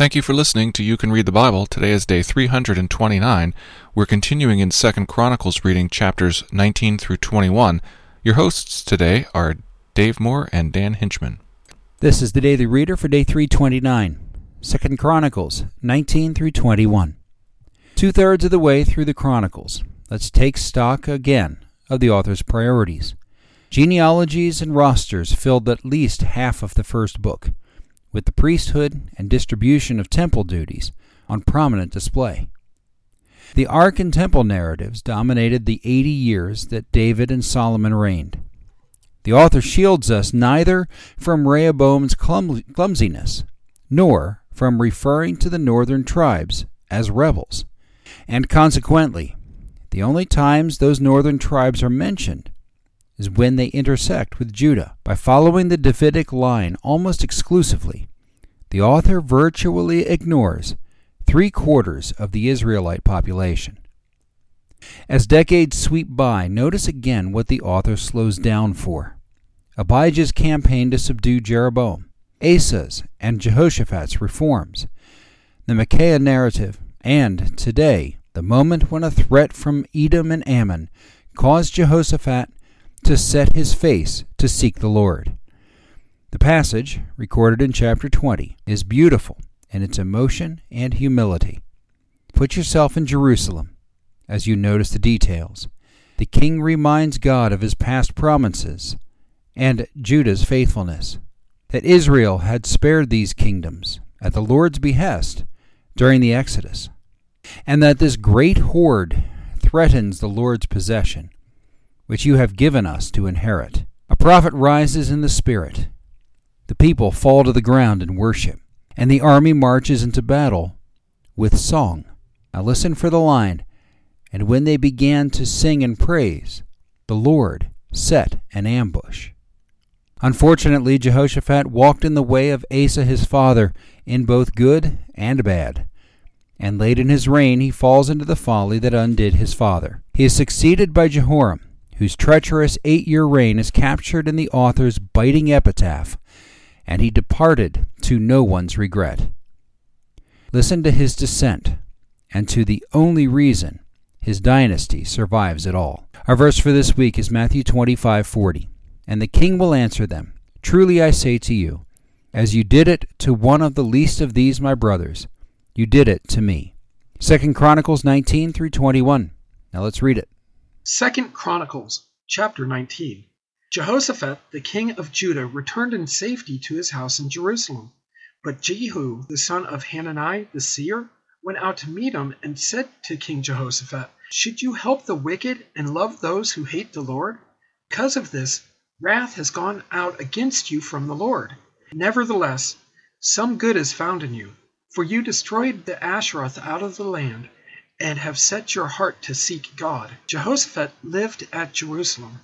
Thank you for listening to You Can Read the Bible. Today is day 329. We're continuing in 2nd Chronicles reading chapters 19 through 21. Your hosts today are Dave Moore and Dan Hinchman. This is the Daily Reader for day 329, 2nd Chronicles 19 through 21. Two thirds of the way through the Chronicles, let's take stock again of the author's priorities. Genealogies and rosters filled at least half of the first book with the priesthood and distribution of temple duties on prominent display. The Ark and Temple narratives dominated the 80 years that David and Solomon reigned. The author shields us neither from Rehoboam's clumsiness nor from referring to the northern tribes as rebels, and consequently, the only times those northern tribes are mentioned is when they intersect with Judah. By following the Davidic line almost exclusively, the author virtually ignores three quarters of the Israelite population. As decades sweep by, notice again what the author slows down for. Abijah's campaign to subdue Jeroboam, Asa's and Jehoshaphat's reforms, the Micaiah narrative, and, today, the moment when a threat from Edom and Ammon caused Jehoshaphat to set his face to seek the Lord. The passage, recorded in chapter 20, is beautiful in its emotion and humility. Put yourself in Jerusalem as you notice the details. The king reminds God of his past promises and Judah's faithfulness, that Israel had spared these kingdoms at the Lord's behest during the Exodus, and that this great horde threatens the Lord's possession which you have given us to inherit. A prophet rises in the Spirit. The people fall to the ground in worship, and the army marches into battle with song. Now listen for the line. And when they began to sing and praise, the Lord set an ambush. Unfortunately, Jehoshaphat walked in the way of Asa his father in both good and bad. And late in his reign he falls into the folly that undid his father. He is succeeded by Jehoram, whose treacherous eight year reign is captured in the author's biting epitaph, and he departed to no one's regret. Listen to his descent, and to the only reason his dynasty survives at all. Our verse for this week is Matthew 25:40. And the king will answer them, Truly I say to you, as you did it to one of the least of these my brothers, you did it to me. 2 Chronicles 19 through 21. Now let's read it. Second Chronicles chapter 19. Jehoshaphat the king of Judah returned in safety to his house in Jerusalem. But Jehu the son of Hanani the seer went out to meet him and said to King Jehoshaphat, Should you help the wicked and love those who hate the Lord? Because of this, wrath has gone out against you from the Lord. Nevertheless, some good is found in you, for you destroyed the Asheroth out of the land and have set your heart to seek God. Jehoshaphat lived at Jerusalem,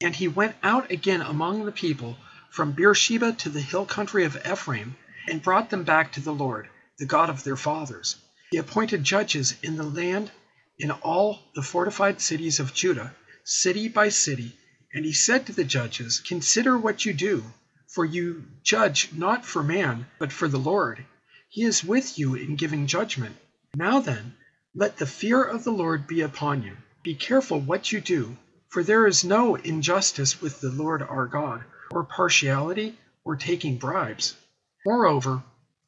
and he went out again among the people from Beersheba to the hill country of Ephraim, and brought them back to the Lord, the God of their fathers. He appointed judges in the land in all the fortified cities of Judah, city by city, and he said to the judges, Consider what you do, for you judge not for man, but for the Lord. He is with you in giving judgment. Now then, let the fear of the Lord be upon you. Be careful what you do, for there is no injustice with the Lord our God, or partiality, or taking bribes. Moreover,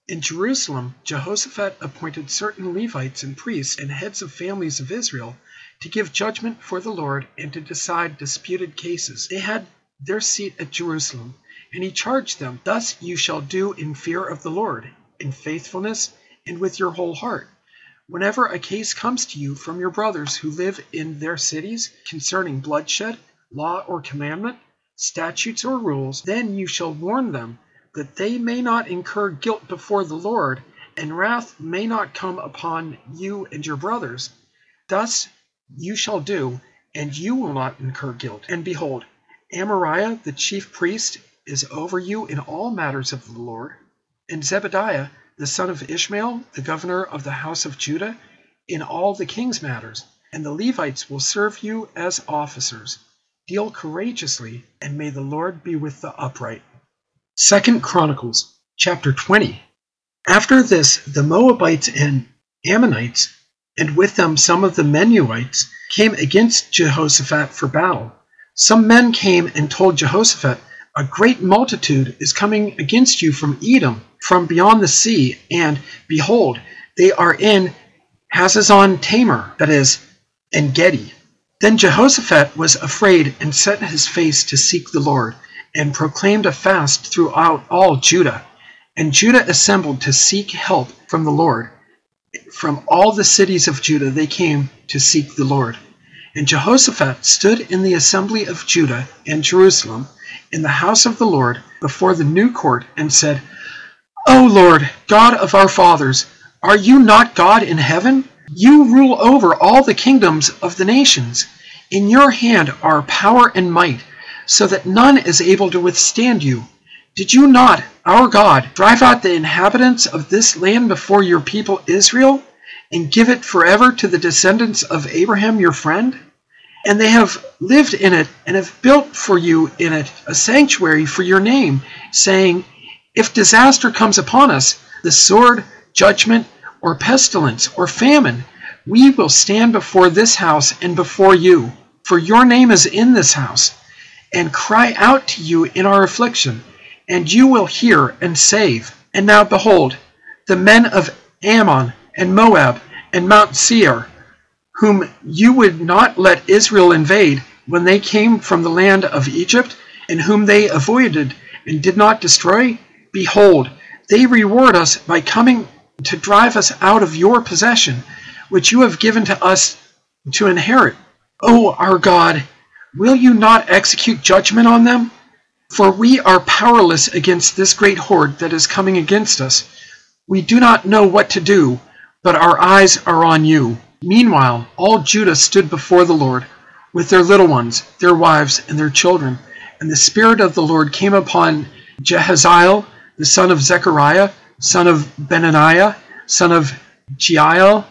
in Jerusalem, Jehoshaphat appointed certain Levites and priests and heads of families of Israel to give judgment for the Lord and to decide disputed cases. They had their seat at Jerusalem, and he charged them, Thus you shall do in fear of the Lord, in faithfulness, and with your whole heart. Whenever a case comes to you from your brothers who live in their cities concerning bloodshed, law or commandment, statutes or rules, then you shall warn them that they may not incur guilt before the Lord, and wrath may not come upon you and your brothers. Thus you shall do, and you will not incur guilt. And behold, Amariah the chief priest is over you in all matters of the Lord, and Zebadiah the son of Ishmael, the governor of the house of Judah, in all the king's matters, and the Levites will serve you as officers. Deal courageously, and may the Lord be with the upright. Second Chronicles chapter 20. After this, the Moabites and Ammonites, and with them some of the Meunites, came against Jehoshaphat for battle. Some men came and told Jehoshaphat, A great multitude is coming against you from Edom, from beyond the sea, and behold, they are in Hazazon Tamar, that is, En Gedi. Then Jehoshaphat was afraid and set his face to seek the Lord, and proclaimed a fast throughout all Judah. And Judah assembled to seek help from the Lord. From all the cities of Judah they came to seek the Lord. And Jehoshaphat stood in the assembly of Judah and Jerusalem in the house of the Lord before the new court and said, O Lord, God of our fathers, are you not God in heaven? You rule over all the kingdoms of the nations. In your hand are power and might, so that none is able to withstand you. Did you not, our God, drive out the inhabitants of this land before your people Israel, and give it forever to the descendants of Abraham your friend? And they have lived in it, and have built for you in it a sanctuary for your name, saying, If disaster comes upon us, the sword, judgment, or pestilence, or famine, we will stand before this house and before you, for your name is in this house, and cry out to you in our affliction and you will hear and save. And now behold, the men of Ammon and Moab and Mount Seir, whom you would not let Israel invade when they came from the land of Egypt, and whom they avoided and did not destroy, behold, they reward us by coming to drive us out of your possession, which you have given to us to inherit. O our God, will you not execute judgment on them? For we are powerless against this great horde that is coming against us. We do not know what to do, but our eyes are on you. Meanwhile, all Judah stood before the Lord, with their little ones, their wives, and their children. And the Spirit of the Lord came upon Jahaziel, the son of Zechariah, son of Benaiah, son of Jeiel,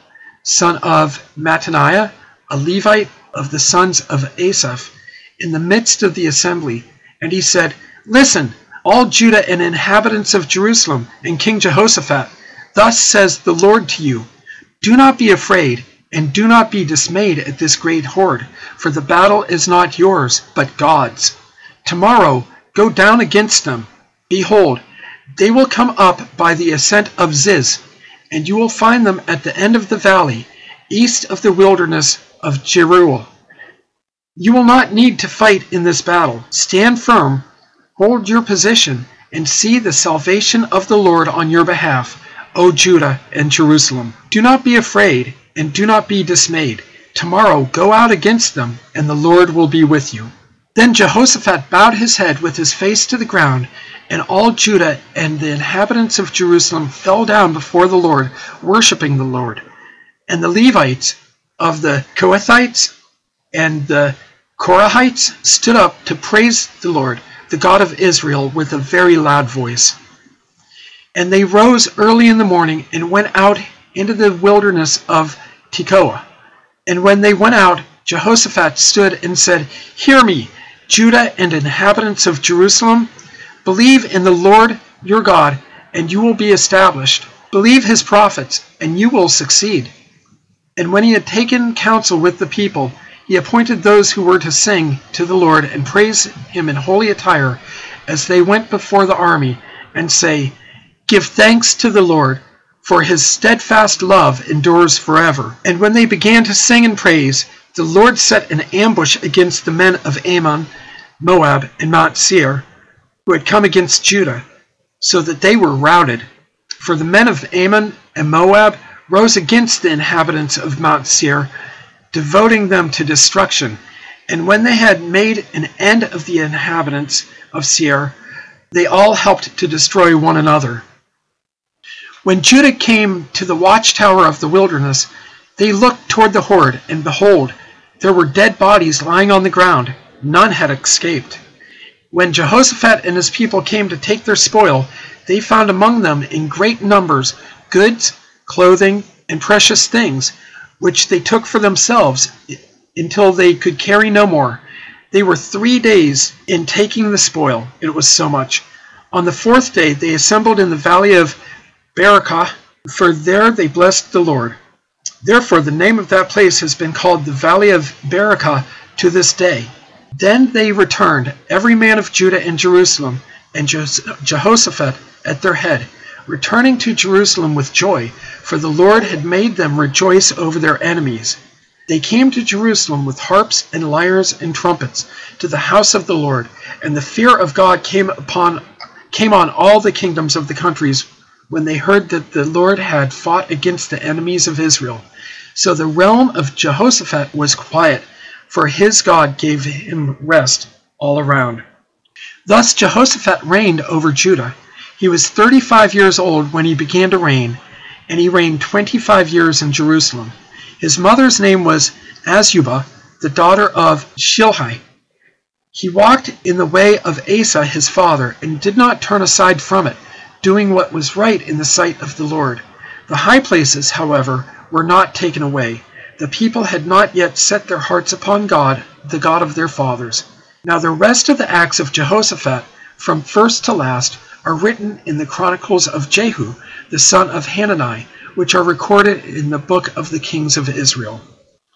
son of Mattaniah, a Levite of the sons of Asaph, in the midst of the assembly and he said, Listen, all Judah and inhabitants of Jerusalem, and King Jehoshaphat, thus says the Lord to you Do not be afraid, and do not be dismayed at this great horde, for the battle is not yours, but God's. Tomorrow go down against them. Behold, they will come up by the ascent of Ziz, and you will find them at the end of the valley, east of the wilderness of Jeruel. You will not need to fight in this battle. Stand firm, hold your position, and see the salvation of the Lord on your behalf, O Judah and Jerusalem. Do not be afraid, and do not be dismayed. Tomorrow go out against them, and the Lord will be with you. Then Jehoshaphat bowed his head with his face to the ground, and all Judah and the inhabitants of Jerusalem fell down before the Lord, worshipping the Lord. And the Levites of the Kohathites and the Korahites stood up to praise the Lord, the God of Israel, with a very loud voice. And they rose early in the morning and went out into the wilderness of Tekoa. And when they went out, Jehoshaphat stood and said, Hear me, Judah and inhabitants of Jerusalem. Believe in the Lord your God, and you will be established. Believe his prophets, and you will succeed. And when he had taken counsel with the people, he appointed those who were to sing to the Lord and praise him in holy attire as they went before the army and say, Give thanks to the Lord, for his steadfast love endures forever. And when they began to sing and praise, the Lord set an ambush against the men of Ammon, Moab, and Mount Seir, who had come against Judah, so that they were routed. For the men of Ammon and Moab rose against the inhabitants of Mount Seir devoting them to destruction. And when they had made an end of the inhabitants of Seir, they all helped to destroy one another. When Judah came to the watchtower of the wilderness, they looked toward the horde, and behold, there were dead bodies lying on the ground. None had escaped. When Jehoshaphat and his people came to take their spoil, they found among them in great numbers goods, clothing, and precious things which they took for themselves until they could carry no more. They were three days in taking the spoil, it was so much. On the fourth day they assembled in the valley of Berakah, for there they blessed the Lord. Therefore, the name of that place has been called the Valley of Berakah to this day. Then they returned, every man of Judah and Jerusalem, and Jehoshaphat at their head, returning to Jerusalem with joy, for the Lord had made them rejoice over their enemies. They came to Jerusalem with harps and lyres and trumpets to the house of the Lord, and the fear of God came upon came on all the kingdoms of the countries when they heard that the Lord had fought against the enemies of Israel. So the realm of Jehoshaphat was quiet for his God gave him rest all around. Thus Jehoshaphat reigned over Judah. He was 35 years old when he began to reign, and he reigned 25 years in Jerusalem. His mother's name was Azubah, the daughter of Shilhi. He walked in the way of Asa his father, and did not turn aside from it, doing what was right in the sight of the Lord. The high places, however, were not taken away the people had not yet set their hearts upon God, the God of their fathers. Now the rest of the acts of Jehoshaphat, from first to last, are written in the chronicles of Jehu, the son of Hanani, which are recorded in the book of the kings of Israel.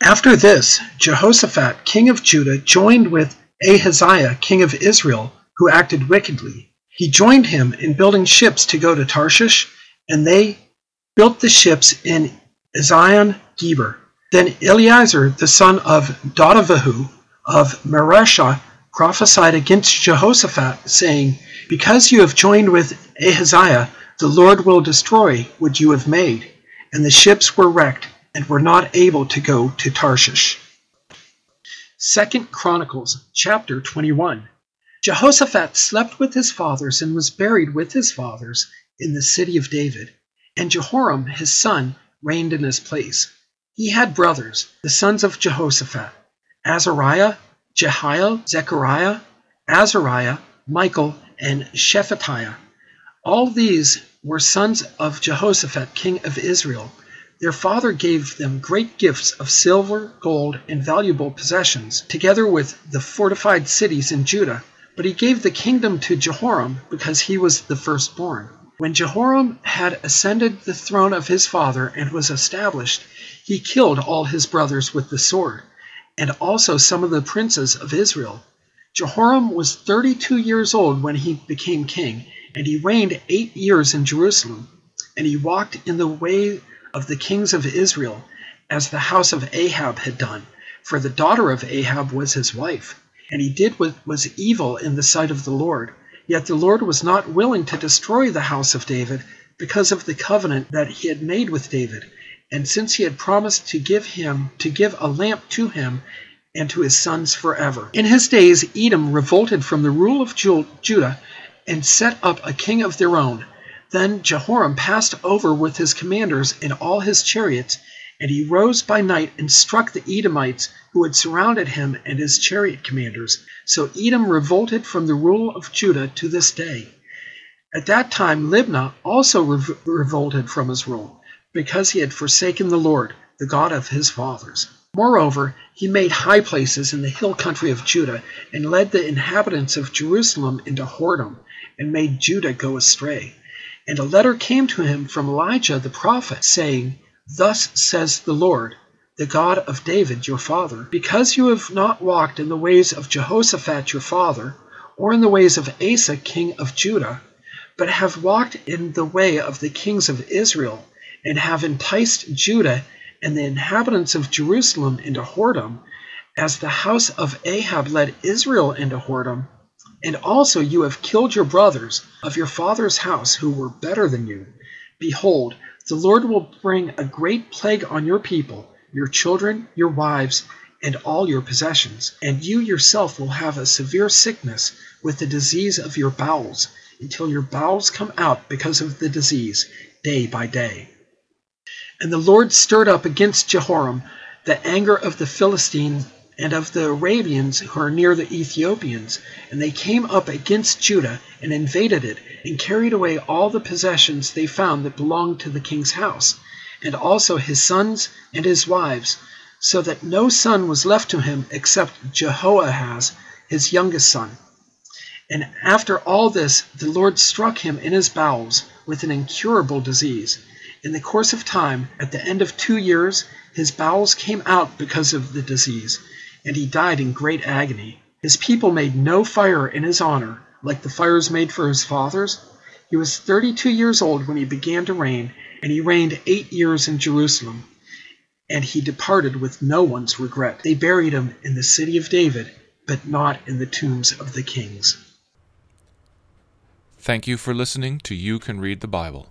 After this, Jehoshaphat, king of Judah, joined with Ahaziah, king of Israel, who acted wickedly. He joined him in building ships to go to Tarshish, and they built the ships in Ezion Geber. Then Eliezer the son of Dodavahu of Mareshah prophesied against Jehoshaphat, saying, Because you have joined with Ahaziah, the Lord will destroy what you have made. And the ships were wrecked and were not able to go to Tarshish. Second Chronicles chapter 21. Jehoshaphat slept with his fathers and was buried with his fathers in the city of David, and Jehoram his son reigned in his place. He had brothers, the sons of Jehoshaphat Azariah, Jehiel, Zechariah, Azariah, Michael, and Shephatiah. All these were sons of Jehoshaphat, king of Israel. Their father gave them great gifts of silver, gold, and valuable possessions, together with the fortified cities in Judah. But he gave the kingdom to Jehoram because he was the firstborn. When Jehoram had ascended the throne of his father and was established, he killed all his brothers with the sword, and also some of the princes of Israel. Jehoram was thirty two years old when he became king, and he reigned eight years in Jerusalem. And he walked in the way of the kings of Israel, as the house of Ahab had done, for the daughter of Ahab was his wife. And he did what was evil in the sight of the Lord Yet the Lord was not willing to destroy the house of David because of the covenant that he had made with David, and since he had promised to give him to give a lamp to him and to his sons forever. In his days Edom revolted from the rule of Judah and set up a king of their own. Then Jehoram passed over with his commanders and all his chariots, and he rose by night and struck the Edomites who had surrounded him and his chariot commanders. So Edom revolted from the rule of Judah to this day. At that time, Libnah also revolted from his rule, because he had forsaken the Lord, the God of his fathers. Moreover, he made high places in the hill country of Judah, and led the inhabitants of Jerusalem into whoredom, and made Judah go astray. And a letter came to him from Elijah the prophet, saying, Thus says the Lord, the God of David your father, because you have not walked in the ways of Jehoshaphat your father, or in the ways of Asa king of Judah, but have walked in the way of the kings of Israel, and have enticed Judah and the inhabitants of Jerusalem into whoredom, as the house of Ahab led Israel into whoredom, and also you have killed your brothers of your father's house who were better than you. Behold, the Lord will bring a great plague on your people your children, your wives, and all your possessions. And you yourself will have a severe sickness with the disease of your bowels, until your bowels come out because of the disease, day by day. And the Lord stirred up against Jehoram the anger of the Philistines and of the Arabians who are near the Ethiopians, and they came up against Judah and invaded it, and carried away all the possessions they found that belonged to the king's house and also his sons and his wives, so that no son was left to him except Jehoahaz, his youngest son. And after all this, the Lord struck him in his bowels with an incurable disease. In the course of time, at the end of two years, his bowels came out because of the disease, and he died in great agony. His people made no fire in his honor, like the fires made for his fathers. He was thirty two years old when he began to reign, and he reigned eight years in Jerusalem. And he departed with no one's regret. They buried him in the city of David, but not in the tombs of the kings. Thank you for listening to You Can Read the Bible.